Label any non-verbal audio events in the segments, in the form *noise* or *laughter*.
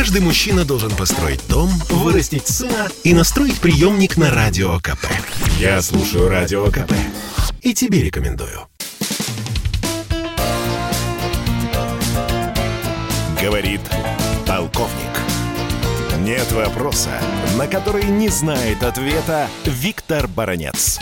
Каждый мужчина должен построить дом, вырастить сына и настроить приемник на Радио КП. Я слушаю Радио КП и тебе рекомендую. Говорит полковник. Нет вопроса, на который не знает ответа Виктор Баранец.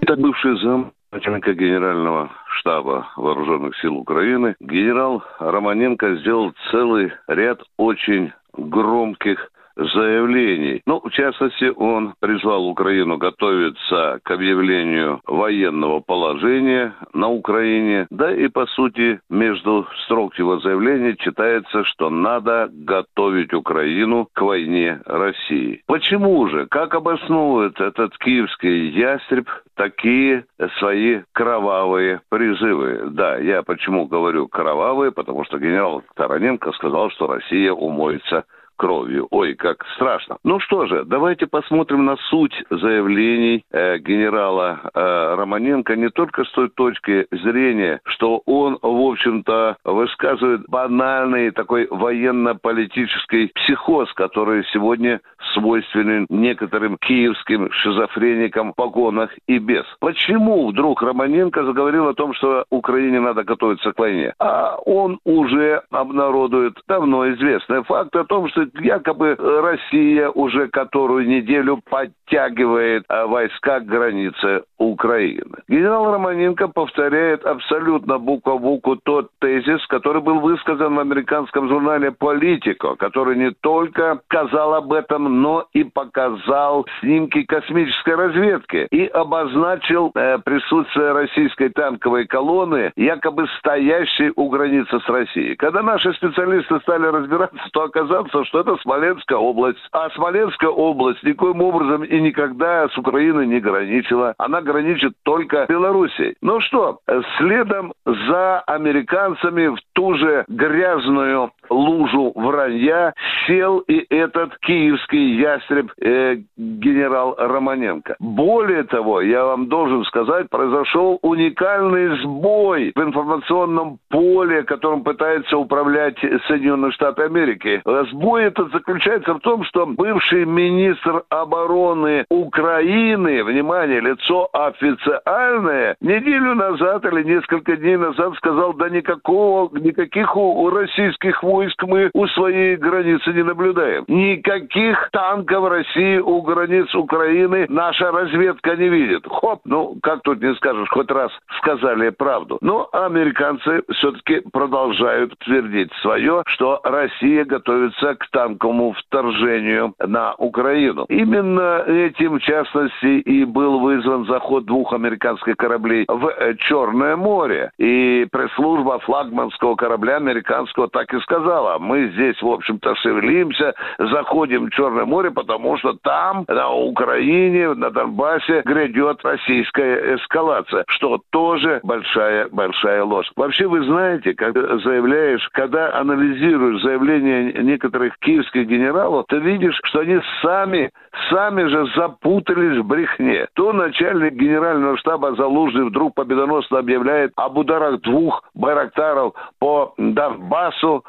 Итак, бывший зам начальника генерального штаба вооруженных сил Украины генерал Романенко сделал целый ряд очень громких заявлений. Ну, в частности, он призвал Украину готовиться к объявлению военного положения на Украине. Да и, по сути, между строк его заявления читается, что надо готовить Украину к войне России. Почему же? Как обосновывает этот киевский ястреб такие свои кровавые призывы? Да, я почему говорю кровавые, потому что генерал Тараненко сказал, что Россия умоется кровью. Ой, как страшно. Ну что же, давайте посмотрим на суть заявлений э, генерала э, Романенко не только с той точки зрения, что он, в общем-то, высказывает банальный такой военно-политический психоз, который сегодня свойственен некоторым киевским шизофреникам в погонах и без. Почему вдруг Романенко заговорил о том, что Украине надо готовиться к войне? А он уже обнародует давно известный факт о том, что якобы Россия уже которую неделю подтягивает э, войска к границе Украины. Генерал Романенко повторяет абсолютно буква в букву тот тезис, который был высказан в американском журнале «Политико», который не только сказал об этом, но и показал снимки космической разведки и обозначил э, присутствие российской танковой колонны, якобы стоящей у границы с Россией. Когда наши специалисты стали разбираться, то оказалось, что это Смоленская область. А Смоленская область никоим образом и никогда с Украиной не граничила. Она граничит только Белоруссией. Ну что, следом за американцами в ту же грязную лужу вранья сел и этот киевский ястреб э, генерал Романенко. Более того, я вам должен сказать, произошел уникальный сбой в информационном поле, которым пытается управлять Соединенные Штаты Америки. Сбой этот заключается в том, что бывший министр обороны Украины, внимание, лицо официальное, неделю назад или несколько дней назад сказал, да никакого, никаких у российских войск мы у своей границы не наблюдаем. Никаких танков России у границ Украины наша разведка не видит. Хоп, ну, как тут не скажешь, хоть раз сказали правду. Но американцы все-таки продолжают твердить свое, что Россия готовится к танковому вторжению на Украину. Именно этим, в частности, и был вызван заход двух американских кораблей в Черное море. И пресс-служба флагманского корабля американского так и сказала, мы здесь, в общем-то, шевелимся, заходим в Черное море, потому что там, на Украине, на Донбассе грядет российская эскалация, что тоже большая-большая ложь. Вообще, вы знаете, как заявляешь, когда анализируешь заявления некоторых киевских генералов, ты видишь, что они сами, сами же запутались в брехне. То начальник генерального штаба Залужный вдруг победоносно объявляет об ударах двух байрактаров по Донбассу,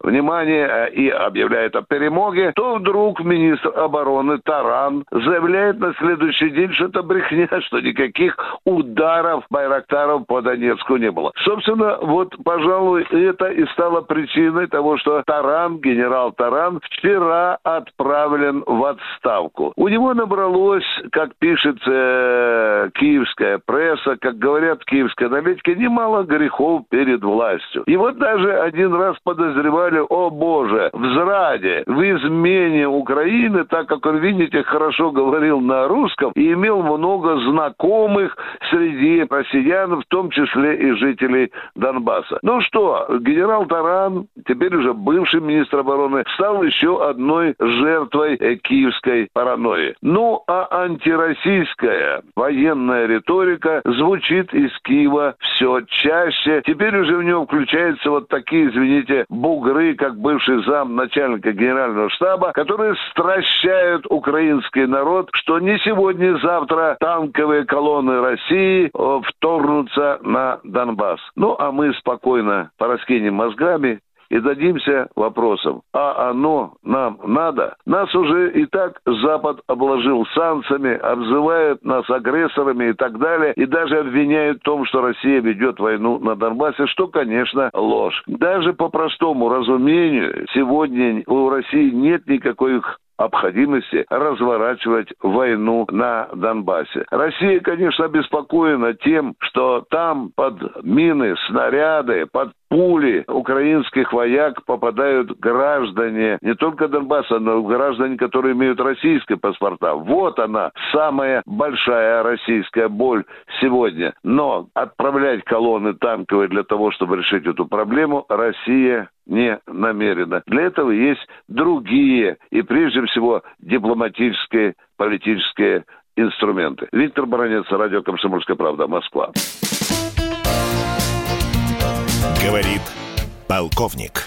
внимание э, и объявляет о перемоге, то вдруг министр обороны Таран заявляет на следующий день, что это брехня, *laughs* что никаких ударов Байрактаров по Донецку не было. Собственно, вот, пожалуй, это и стало причиной того, что Таран, генерал Таран, вчера отправлен в отставку. У него набралось, как пишет э, киевская пресса, как говорят киевские аналитики, немало грехов перед властью. И вот даже один раз подозревают сказали, о боже, в зраде, в измене Украины, так как он, видите, хорошо говорил на русском и имел много знакомых среди россиян, в том числе и жителей Донбасса. Ну что, генерал Таран, теперь уже бывший министр обороны, стал еще одной жертвой э, киевской паранойи. Ну, а антироссийская военная риторика звучит из Киева все чаще. Теперь уже в него включаются вот такие, извините, бугры вы, как бывший зам начальника генерального штаба, которые стращают украинский народ, что не сегодня, не завтра танковые колонны России вторгнутся на Донбасс. Ну, а мы спокойно пораскинем мозгами и дадимся вопросом, а оно нам надо? Нас уже и так Запад обложил санкциями, обзывают нас агрессорами и так далее, и даже обвиняют в том, что Россия ведет войну на Донбассе, что, конечно, ложь. Даже по простому разумению сегодня у России нет никакой обходимости разворачивать войну на Донбассе. Россия, конечно, обеспокоена тем, что там под мины, снаряды, под пули украинских вояк попадают граждане не только Донбасса, но и граждане, которые имеют российские паспорта. Вот она, самая большая российская боль сегодня. Но отправлять колонны танковые для того, чтобы решить эту проблему, Россия не намерена. Для этого есть другие и прежде всего дипломатические, политические инструменты. Виктор Баранец, радио «Комсомольская правда», Москва. Говорит полковник.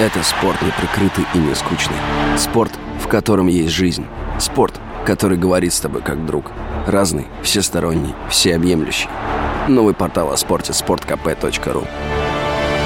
Это спорт не прикрытый и не скучный. Спорт, в котором есть жизнь. Спорт, который говорит с тобой как друг. Разный, всесторонний, всеобъемлющий. Новый портал о спорте – sportkp.ru